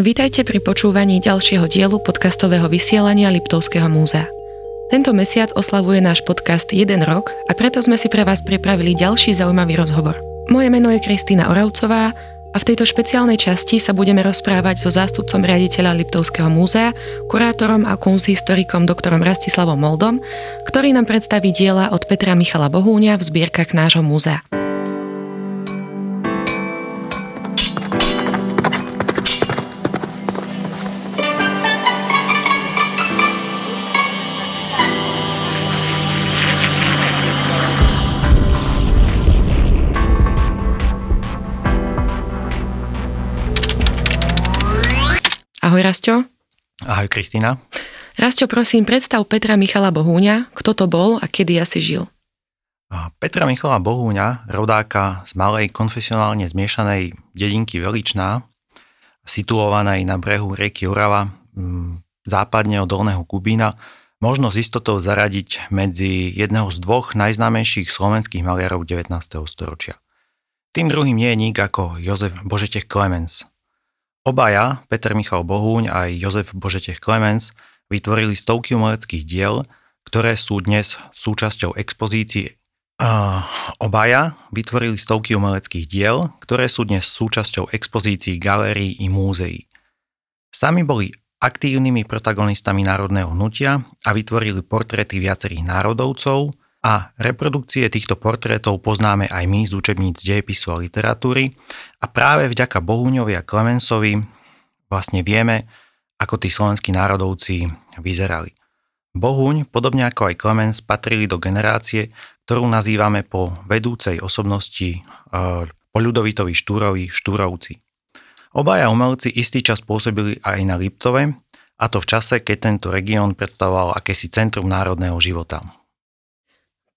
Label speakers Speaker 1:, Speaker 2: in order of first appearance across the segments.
Speaker 1: Vítajte pri počúvaní ďalšieho dielu podcastového vysielania Liptovského múzea. Tento mesiac oslavuje náš podcast 1 rok a preto sme si pre vás pripravili ďalší zaujímavý rozhovor. Moje meno je Kristýna Oravcová a v tejto špeciálnej časti sa budeme rozprávať so zástupcom riaditeľa Liptovského múzea, kurátorom a kunsthistorikom doktorom Rastislavom Moldom, ktorý nám predstaví diela od Petra Michala Bohúňa v zbierkach nášho múzea. Ahoj.
Speaker 2: Ahoj Kristýna.
Speaker 1: Rasťo, prosím, predstav Petra Michala Bohúňa, kto to bol a kedy asi žil.
Speaker 2: Petra Michala Bohúňa, rodáka z malej konfesionálne zmiešanej dedinky Veličná, situovanej na brehu rieky Orava, západne od Dolného Kubína, možno s istotou zaradiť medzi jedného z dvoch najznámejších slovenských maliarov 19. storočia. Tým druhým nie je nik ako Jozef Božetech Clemens – Obaja, Peter Michal Bohúň a Jozef Božetech Clemens, vytvorili stovky umeleckých diel, ktoré sú dnes súčasťou expozícií. Uh, obaja vytvorili stovky umeleckých diel, ktoré sú dnes súčasťou expozícií galérií i múzeí. Sami boli aktívnymi protagonistami národného hnutia a vytvorili portréty viacerých národovcov, a reprodukcie týchto portrétov poznáme aj my z učebníc dejepisu a literatúry a práve vďaka Bohuňovi a Klemensovi vlastne vieme, ako tí slovenskí národovci vyzerali. Bohuň, podobne ako aj Klemens, patrili do generácie, ktorú nazývame po vedúcej osobnosti e, po Ľudovitovi Štúrovi Štúrovci. Obaja umelci istý čas pôsobili aj na Liptove, a to v čase, keď tento región predstavoval akési centrum národného života.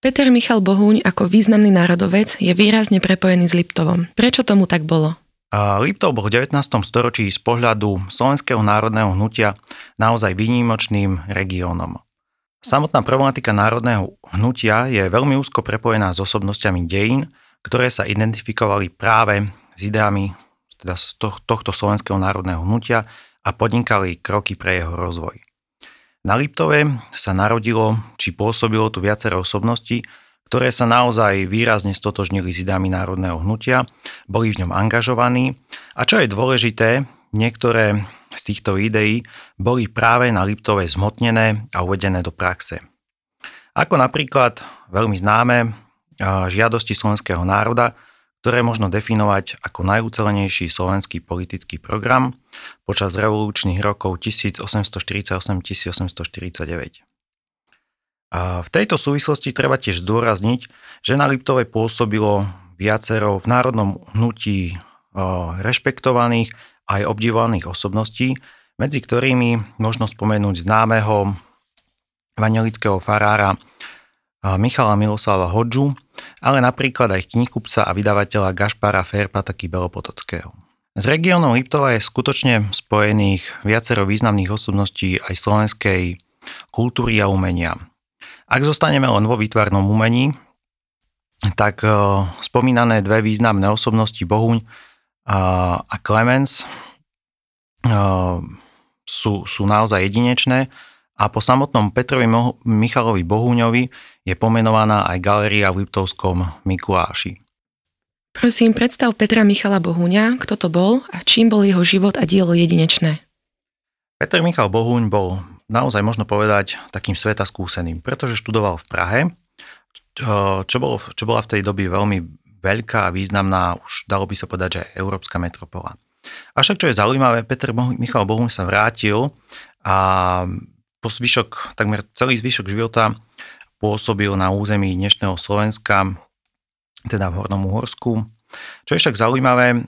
Speaker 1: Peter Michal Bohúň ako významný národovec je výrazne prepojený s Liptovom. Prečo tomu tak bolo?
Speaker 2: Liptov bol v 19. storočí z pohľadu slovenského národného hnutia naozaj výnimočným regiónom. Samotná problematika národného hnutia je veľmi úzko prepojená s osobnosťami dejín, ktoré sa identifikovali práve s ideami teda z tohto slovenského národného hnutia a podnikali kroky pre jeho rozvoj. Na Liptove sa narodilo, či pôsobilo tu viacero osobností, ktoré sa naozaj výrazne stotožnili s ideami národného hnutia, boli v ňom angažovaní a čo je dôležité, niektoré z týchto ideí boli práve na Liptove zhmotnené a uvedené do praxe. Ako napríklad veľmi známe žiadosti slovenského národa, ktoré možno definovať ako najúcelenejší slovenský politický program počas revolučných rokov 1848-1849. A v tejto súvislosti treba tiež zdôrazniť, že na Liptove pôsobilo viacero v národnom hnutí rešpektovaných aj obdivovaných osobností, medzi ktorými možno spomenúť známeho vanelického farára Michala Miloslava Hodžu, ale napríklad aj knihkupca a vydavateľa Gašpara Ferpataky Belopotockého. Z regiónov Liptova je skutočne spojených viacero významných osobností aj slovenskej kultúry a umenia. Ak zostaneme len vo výtvarnom umení, tak uh, spomínané dve významné osobnosti Bohuň uh, a Clemens uh, sú, sú naozaj jedinečné a po samotnom Petrovi Michalovi Bohúňovi je pomenovaná aj galéria v Liptovskom Mikuláši.
Speaker 1: Prosím, predstav Petra Michala Bohúňa, kto to bol a čím bol jeho život a dielo jedinečné.
Speaker 2: Peter Michal Bohúň bol naozaj možno povedať takým sveta skúseným, pretože študoval v Prahe, čo, bolo, čo bola v tej doby veľmi veľká a významná, už dalo by sa povedať, že európska metropola. Avšak čo je zaujímavé, Peter Michal Bohúň sa vrátil a po zvyšok, takmer celý zvyšok života pôsobil na území dnešného Slovenska, teda v Hornom Uhorsku. Čo je však zaujímavé, eh,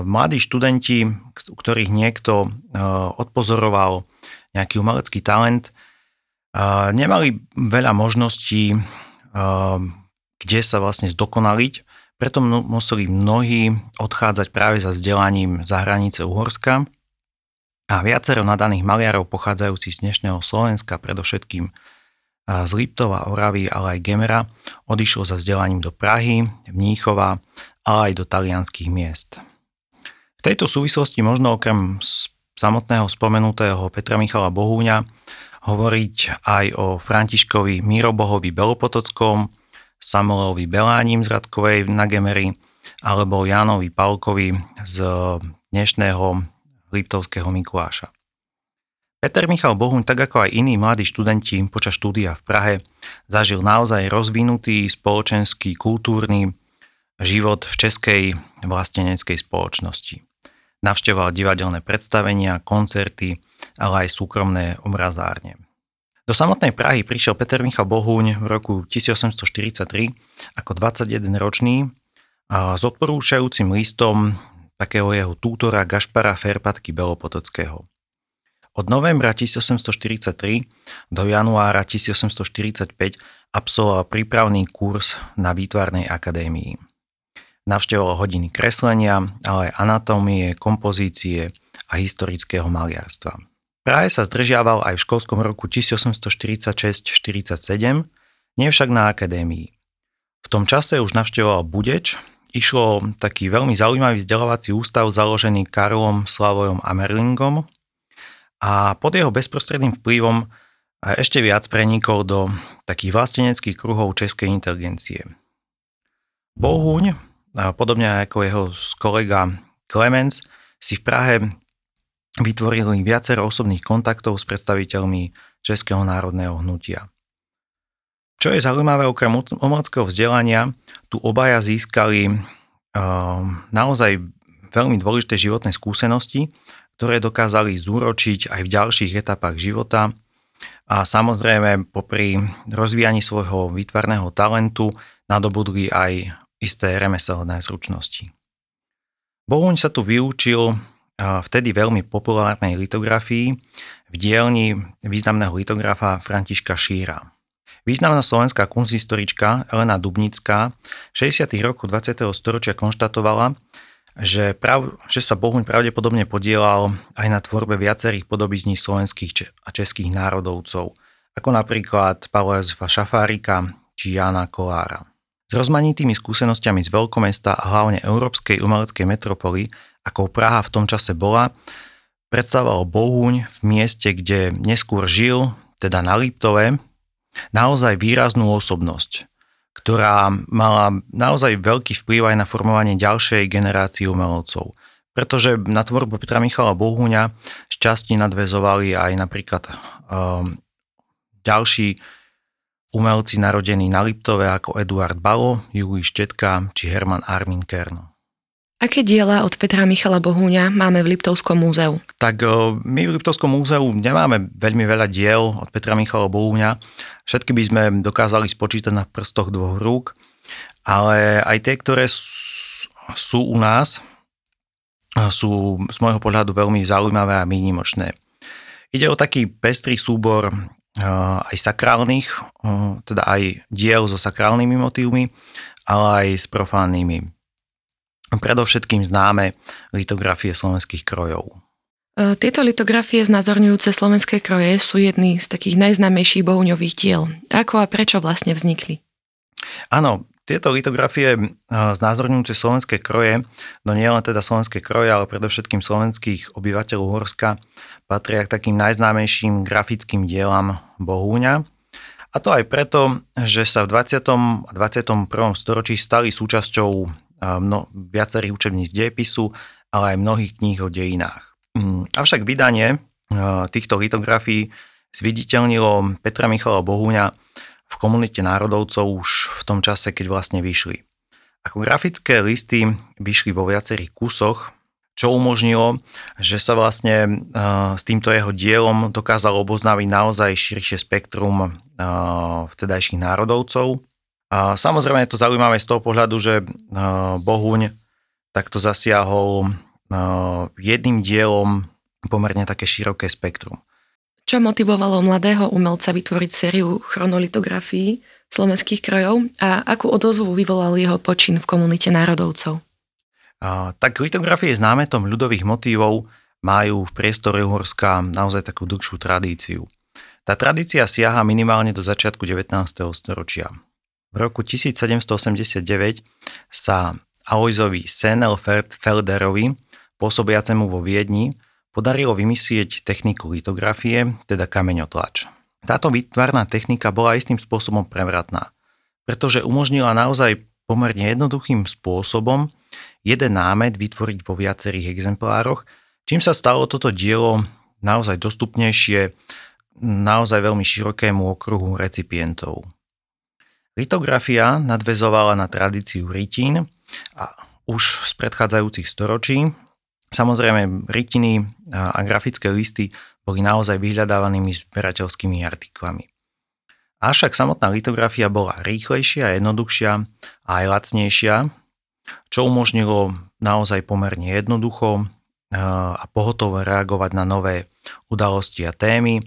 Speaker 2: mladí študenti, ktorých niekto eh, odpozoroval nejaký umelecký talent, eh, nemali veľa možností, kde sa vlastne zdokonaliť, preto museli mnohí odchádzať práve za vzdelaním za hranice Uhorska a viacero nadaných maliarov pochádzajúcich z dnešného Slovenska, predovšetkým z Liptova, Oravy, ale aj Gemera, odišlo za vzdelaním do Prahy, Mníchova, ale aj do talianských miest. V tejto súvislosti možno okrem samotného spomenutého Petra Michala Bohúňa hovoriť aj o Františkovi Mirobohovi Belopotockom, Samuelovi Belánim z Radkovej na Gemery alebo Jánovi Palkovi z dnešného Liptovského Mikuláša. Peter Michal Bohuň, tak ako aj iní mladí študenti počas štúdia v Prahe, zažil naozaj rozvinutý spoločenský, kultúrny život v českej vlasteneckej spoločnosti. Navštevoval divadelné predstavenia, koncerty, ale aj súkromné obrazárne. Do samotnej Prahy prišiel Peter Michal Bohuň v roku 1843 ako 21-ročný s odporúčajúcim listom takého jeho tútora Gašpara Ferpatky Belopotockého. Od novembra 1843 do januára 1845 absolvoval prípravný kurz na výtvarnej akadémii. Navštevoval hodiny kreslenia, ale aj anatómie, kompozície a historického maliarstva. Práve sa zdržiaval aj v školskom roku 1846-47, nie na akadémii. V tom čase už navštevoval Budeč, išlo taký veľmi zaujímavý vzdelávací ústav založený Karlom Slavojom Amerlingom, a pod jeho bezprostredným vplyvom ešte viac prenikol do takých vlasteneckých kruhov českej inteligencie. Bohuň, podobne ako jeho kolega Clemens, si v Prahe vytvorili viacero osobných kontaktov s predstaviteľmi Českého národného hnutia. Čo je zaujímavé, okrem umeleckého vzdelania, tu obaja získali uh, naozaj veľmi dôležité životné skúsenosti, ktoré dokázali zúročiť aj v ďalších etapách života a samozrejme popri rozvíjaní svojho výtvarného talentu nadobudli aj isté remeselné zručnosti. Bohuň sa tu vyučil vtedy veľmi populárnej litografii v dielni významného litografa Františka Šíra. Významná slovenská kunsthistorička Elena Dubnická v 60. roku 20. storočia konštatovala, že, prav, že sa Bohuň pravdepodobne podielal aj na tvorbe viacerých podobizní slovenských a českých národovcov, ako napríklad Pavla Jozefa Šafárika či Jana Kolára. S rozmanitými skúsenostiami z veľkomesta a hlavne európskej umeleckej metropoly, ako Praha v tom čase bola, predstavoval Bohuň v mieste, kde neskôr žil, teda na Liptove, naozaj výraznú osobnosť – ktorá mala naozaj veľký vplyv aj na formovanie ďalšej generácie umelcov. Pretože na tvorbu Petra Michala Bohuňa z časti nadvezovali aj napríklad um, ďalší umelci narodení na Liptove ako Eduard Balo, Julij Štetka či Herman Armin Kerno.
Speaker 1: Aké diela od Petra Michala Bohúňa máme v Liptovskom múzeu?
Speaker 2: Tak my v Liptovskom múzeu nemáme veľmi veľa diel od Petra Michala Bohúňa. Všetky by sme dokázali spočítať na prstoch dvoch rúk, ale aj tie, ktoré sú u nás, sú z môjho pohľadu veľmi zaujímavé a výnimočné. Ide o taký pestrý súbor aj sakrálnych, teda aj diel so sakrálnymi motívmi, ale aj s profánnymi predovšetkým známe litografie slovenských krojov.
Speaker 1: E, tieto litografie znázorňujúce slovenské kroje sú jedny z takých najznámejších bohuňových diel. Ako a prečo vlastne vznikli?
Speaker 2: Áno, tieto litografie e, znázorňujúce slovenské kroje, no nie len teda slovenské kroje, ale predovšetkým slovenských obyvateľov Horska, patria k takým najznámejším grafickým dielam Bohúňa. A to aj preto, že sa v 20. a 21. storočí stali súčasťou mno, viacerých učebníc dejepisu, ale aj mnohých kníh o dejinách. Mm, avšak vydanie týchto litografií zviditeľnilo Petra Michala Bohuňa v komunite národovcov už v tom čase, keď vlastne vyšli. Ako grafické listy vyšli vo viacerých kusoch, čo umožnilo, že sa vlastne s týmto jeho dielom dokázal oboznáviť naozaj širšie spektrum vtedajších národovcov samozrejme je to zaujímavé z toho pohľadu, že Bohuň takto zasiahol jedným dielom pomerne také široké spektrum.
Speaker 1: Čo motivovalo mladého umelca vytvoriť sériu chronolitografií slovenských krojov a akú odozvu vyvolal jeho počin v komunite národovcov?
Speaker 2: A, tak litografie s námetom ľudových motívov majú v priestore Uhorska naozaj takú dlhšiu tradíciu. Tá tradícia siaha minimálne do začiatku 19. storočia. V roku 1789 sa Aloizovi Senelfelderovi pôsobiacemu vo Viedni, podarilo vymyslieť techniku litografie, teda kameňotlač. Táto výtvarná technika bola istým spôsobom prevratná, pretože umožnila naozaj pomerne jednoduchým spôsobom jeden námet vytvoriť vo viacerých exemplároch, čím sa stalo toto dielo naozaj dostupnejšie naozaj veľmi širokému okruhu recipientov. Litografia nadvezovala na tradíciu rytín a už z predchádzajúcich storočí. Samozrejme, rytiny a grafické listy boli naozaj vyhľadávanými zberateľskými artiklami. Avšak samotná litografia bola rýchlejšia, jednoduchšia a aj lacnejšia, čo umožnilo naozaj pomerne jednoducho a pohotovo reagovať na nové udalosti a témy,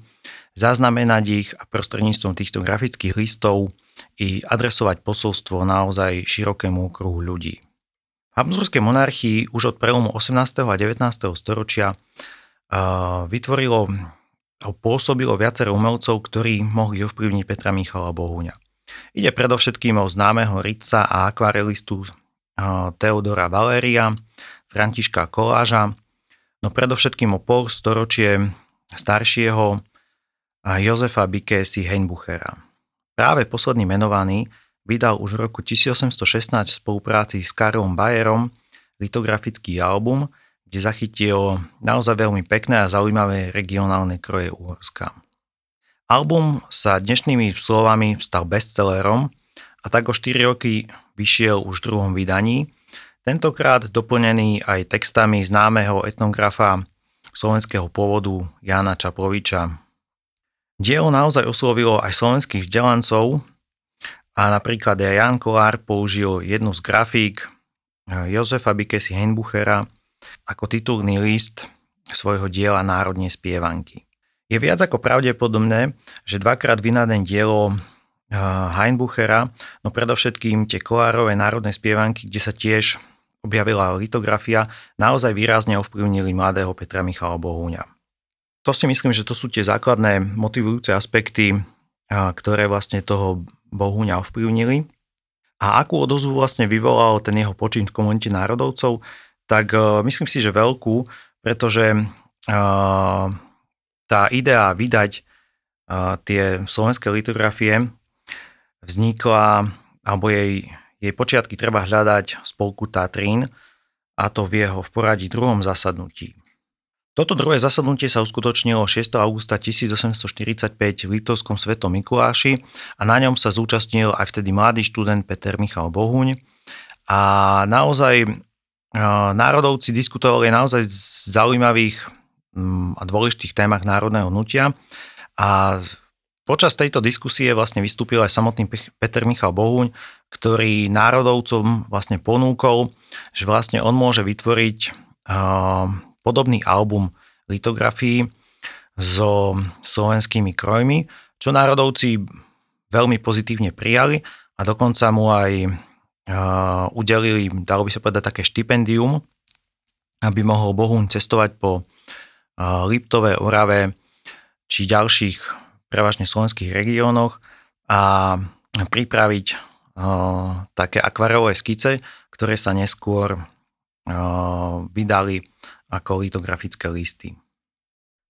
Speaker 2: zaznamenať ich a prostredníctvom týchto grafických listov i adresovať posolstvo naozaj širokému okruhu ľudí. V Habsburskej monarchii už od prelomu 18. a 19. storočia vytvorilo a pôsobilo viacero umelcov, ktorí mohli ovplyvniť Petra Michala Bohuňa. Ide predovšetkým o známeho rytca a akvarelistu Teodora Valéria, Františka Koláža, no predovšetkým o pol storočie staršieho Jozefa Bikési Heinbuchera. Práve posledný menovaný vydal už v roku 1816 v spolupráci s Karlom Bayerom litografický album, kde zachytil naozaj veľmi pekné a zaujímavé regionálne kroje Uhorska. Album sa dnešnými slovami stal bestsellerom a tak o 4 roky vyšiel už v druhom vydaní, tentokrát doplnený aj textami známeho etnografa slovenského pôvodu Jana Čaploviča, Dielo naozaj oslovilo aj slovenských vzdelancov a napríklad aj Jan Kolár použil jednu z grafík eh, Jozefa Bikesi Heinbuchera ako titulný list svojho diela Národne spievanky. Je viac ako pravdepodobné, že dvakrát vynaden dielo eh, Heinbuchera, no predovšetkým tie Kolárové národné spievanky, kde sa tiež objavila litografia, naozaj výrazne ovplyvnili mladého Petra Michala Bohúňa to si myslím, že to sú tie základné motivujúce aspekty, ktoré vlastne toho Bohuňa ovplyvnili. A akú odozvu vlastne vyvolal ten jeho počin v komunite národovcov, tak e, myslím si, že veľkú, pretože e, tá idea vydať e, tie slovenské litografie vznikla, alebo jej, jej počiatky treba hľadať spolku Tatrín, a to v jeho v poradí druhom zasadnutí. Toto druhé zasadnutie sa uskutočnilo 6. augusta 1845 v Liptovskom svetom Mikuláši a na ňom sa zúčastnil aj vtedy mladý študent Peter Michal Bohuň. A naozaj národovci diskutovali naozaj zaujímavých mm, a dôležitých témach národného hnutia a počas tejto diskusie vlastne vystúpil aj samotný Peter Michal Bohuň, ktorý národovcom vlastne ponúkol, že vlastne on môže vytvoriť podobný album litografií so slovenskými krojmi, čo národovci veľmi pozitívne prijali a dokonca mu aj uh, udelili, dalo by sa povedať, také štipendium, aby mohol Bohún cestovať po uh, Orave či ďalších prevažne slovenských regiónoch a pripraviť uh, také akvarelové skice, ktoré sa neskôr vydali ako litografické listy.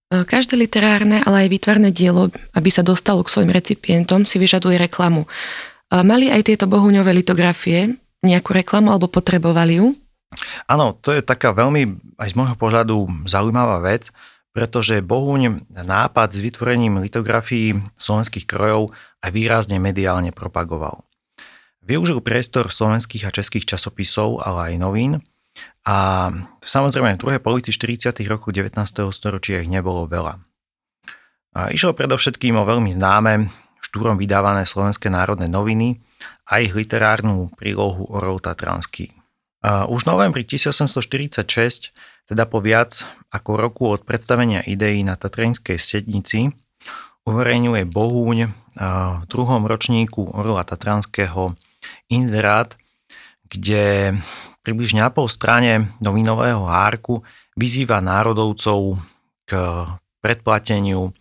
Speaker 1: Každé literárne, ale aj výtvarné dielo, aby sa dostalo k svojim recipientom, si vyžaduje reklamu. Mali aj tieto bohuňové litografie nejakú reklamu alebo potrebovali ju?
Speaker 2: Áno, to je taká veľmi aj z môjho pohľadu zaujímavá vec, pretože Bohuň nápad s vytvorením litografií slovenských krojov aj výrazne mediálne propagoval. Využil priestor slovenských a českých časopisov, ale aj novín a samozrejme v druhej polovici 40. rokov 19. storočia ich nebolo veľa. A išlo predovšetkým o veľmi známe, štúrom vydávané slovenské národné noviny a ich literárnu prílohu Orol Tatranský. A už v novembri 1846, teda po viac ako roku od predstavenia ideí na Tatranskej sednici, uverejňuje Bohúň v druhom ročníku Orla Tatranského inzerát, kde približne na pol strane novinového hárku vyzýva národovcov k predplateniu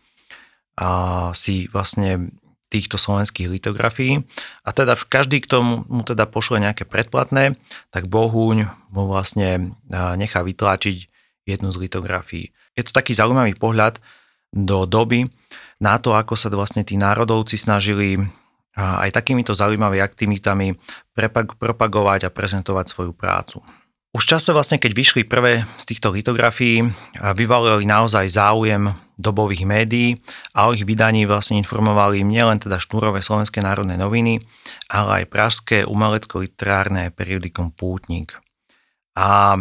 Speaker 2: si vlastne týchto slovenských litografií. A teda každý, kto mu teda pošle nejaké predplatné, tak Bohuň mu vlastne nechá vytlačiť jednu z litografií. Je to taký zaujímavý pohľad do doby na to, ako sa vlastne tí národovci snažili aj takýmito zaujímavými aktivitami propagovať a prezentovať svoju prácu. Už často vlastne, keď vyšli prvé z týchto litografií, vyvalili naozaj záujem dobových médií a o ich vydaní vlastne informovali nielen teda šnúrové slovenské národné noviny, ale aj pražské umelecko-literárne periodikum Pútnik. A,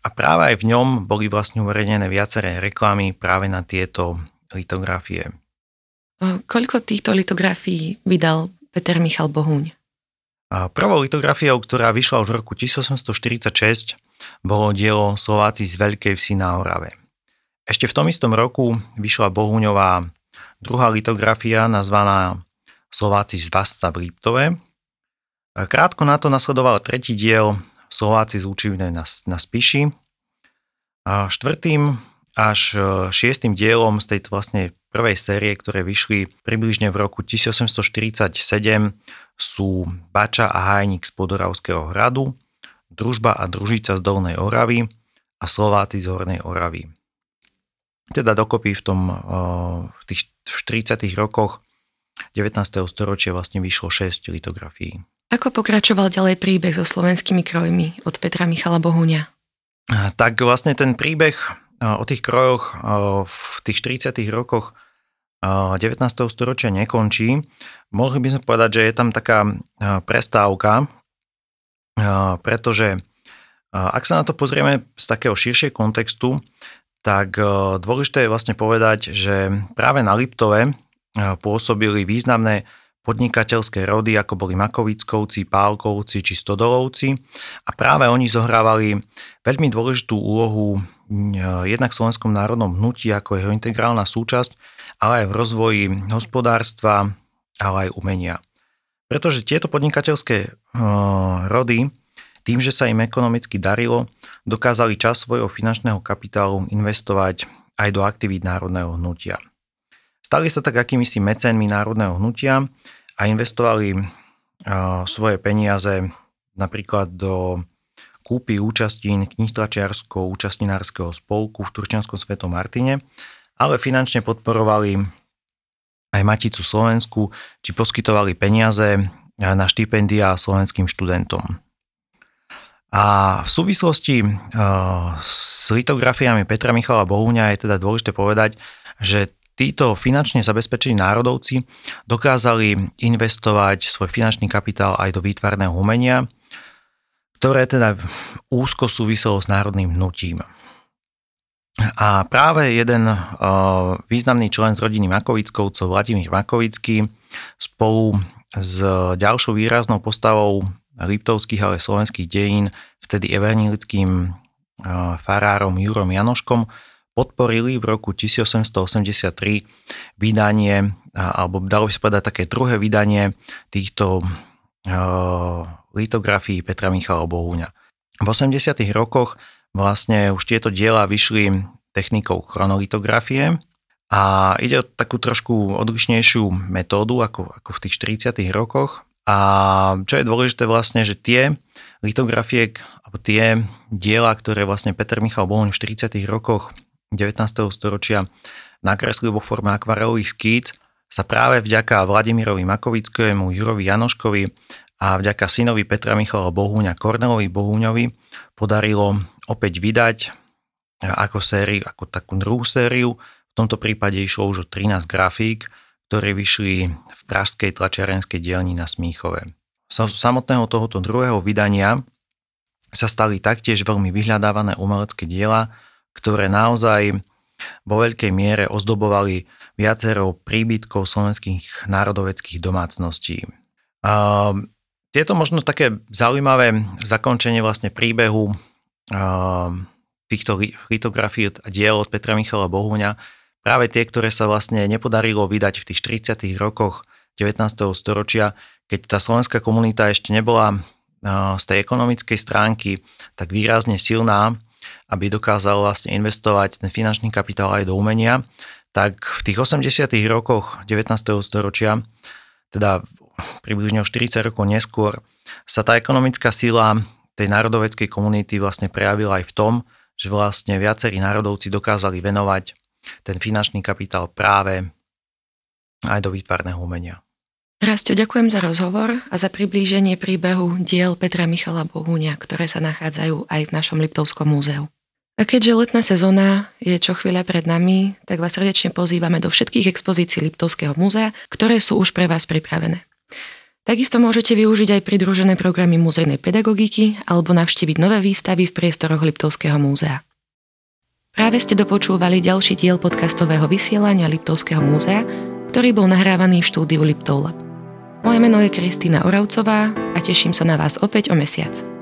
Speaker 2: a práve aj v ňom boli vlastne uverejnené viaceré reklamy práve na tieto litografie.
Speaker 1: Koľko týchto litografií vydal Peter Michal Bohuň?
Speaker 2: A prvou litografiou, ktorá vyšla už v roku 1846, bolo dielo Slováci z Veľkej vsi na Orave. Ešte v tom istom roku vyšla Bohuňová druhá litografia nazvaná Slováci z Vasca v Liptove. Krátko na to nasledoval tretí diel Slováci z Lučivnej na, na Spiši. A štvrtým až e, šiestým dielom z tejto vlastne prvej série, ktoré vyšli približne v roku 1847, sú Bača a Hajník z Podoravského hradu, Družba a Družica z Dolnej Oravy a Slováci z Hornej Oravy. Teda dokopy v, tom, v tých 40. rokoch 19. storočia vlastne vyšlo 6 litografií.
Speaker 1: Ako pokračoval ďalej príbeh so slovenskými krojmi od Petra Michala Bohuňa?
Speaker 2: Tak vlastne ten príbeh o tých krojoch v tých 40. rokoch 19. storočia nekončí. Mohli by sme povedať, že je tam taká prestávka, pretože ak sa na to pozrieme z takého širšieho kontextu, tak dôležité je vlastne povedať, že práve na Liptove pôsobili významné podnikateľské rody, ako boli Makovickovci, Pálkovci či Stodolovci a práve oni zohrávali veľmi dôležitú úlohu jednak v Slovenskom národnom hnutí ako jeho integrálna súčasť, ale aj v rozvoji hospodárstva, ale aj umenia. Pretože tieto podnikateľské rody, tým, že sa im ekonomicky darilo, dokázali čas svojho finančného kapitálu investovať aj do aktivít národného hnutia. Stali sa tak akýmisi mecénmi národného hnutia a investovali svoje peniaze napríklad do kúpy účastín knihtračiarsko účastninárskeho spolku v Turčianskom svetom Martine, ale finančne podporovali aj Maticu Slovensku, či poskytovali peniaze na štipendia slovenským študentom. A v súvislosti s litografiami Petra Michala Bohúňa je teda dôležité povedať, že títo finančne zabezpečení národovci dokázali investovať svoj finančný kapitál aj do výtvarného umenia, ktoré teda úzko súviselo s národným hnutím. A práve jeden uh, významný člen z rodiny Makovickovcov, Vladimír Makovický, spolu s ďalšou výraznou postavou liptovských, ale slovenských dejín, vtedy evangelickým uh, farárom Jurom Janoškom, podporili v roku 1883 vydanie, alebo dalo by sa povedať také druhé vydanie týchto litografií Petra Michala Bohúňa. V 80. rokoch vlastne už tieto diela vyšli technikou chronolitografie a ide o takú trošku odlišnejšiu metódu ako, ako v tých 40. rokoch. A čo je dôležité vlastne, že tie litografie, alebo tie diela, ktoré vlastne Peter Michal Bohúň v 40. rokoch 19. storočia nakreslil vo forme akvarelových skýc, sa práve vďaka Vladimirovi Makovickému, Jurovi Janoškovi a vďaka synovi Petra Michala Bohúňa Kornelovi Bohúňovi podarilo opäť vydať ako sériu, ako takú druhú sériu. V tomto prípade išlo už o 13 grafík, ktoré vyšli v pražskej tlačiarenskej dielni na Smíchove. Z samotného tohoto druhého vydania sa stali taktiež veľmi vyhľadávané umelecké diela, ktoré naozaj vo veľkej miere ozdobovali viacero príbytkov slovenských národoveckých domácností. A tieto možno také zaujímavé zakončenie vlastne príbehu týchto litografií a diel od Petra Michala Bohuňa, práve tie, ktoré sa vlastne nepodarilo vydať v tých 30. rokoch 19. storočia, keď tá slovenská komunita ešte nebola z tej ekonomickej stránky tak výrazne silná, aby dokázal vlastne investovať ten finančný kapitál aj do umenia, tak v tých 80. rokoch 19. storočia, teda približne o 40 rokov neskôr, sa tá ekonomická sila tej národoveckej komunity vlastne prejavila aj v tom, že vlastne viacerí národovci dokázali venovať ten finančný kapitál práve aj do výtvarného umenia.
Speaker 1: Rastio, ďakujem za rozhovor a za priblíženie príbehu diel Petra Michala Bohúňa, ktoré sa nachádzajú aj v našom Liptovskom múzeu. A keďže letná sezóna je čo chvíľa pred nami, tak vás srdečne pozývame do všetkých expozícií Liptovského múzea, ktoré sú už pre vás pripravené. Takisto môžete využiť aj pridružené programy muzejnej pedagogiky alebo navštíviť nové výstavy v priestoroch Liptovského múzea. Práve ste dopočúvali ďalší diel podcastového vysielania Liptovského múzea, ktorý bol nahrávaný v štúdiu Liptov Lab. Moje meno je Kristýna Oravcová a teším sa na vás opäť o mesiac.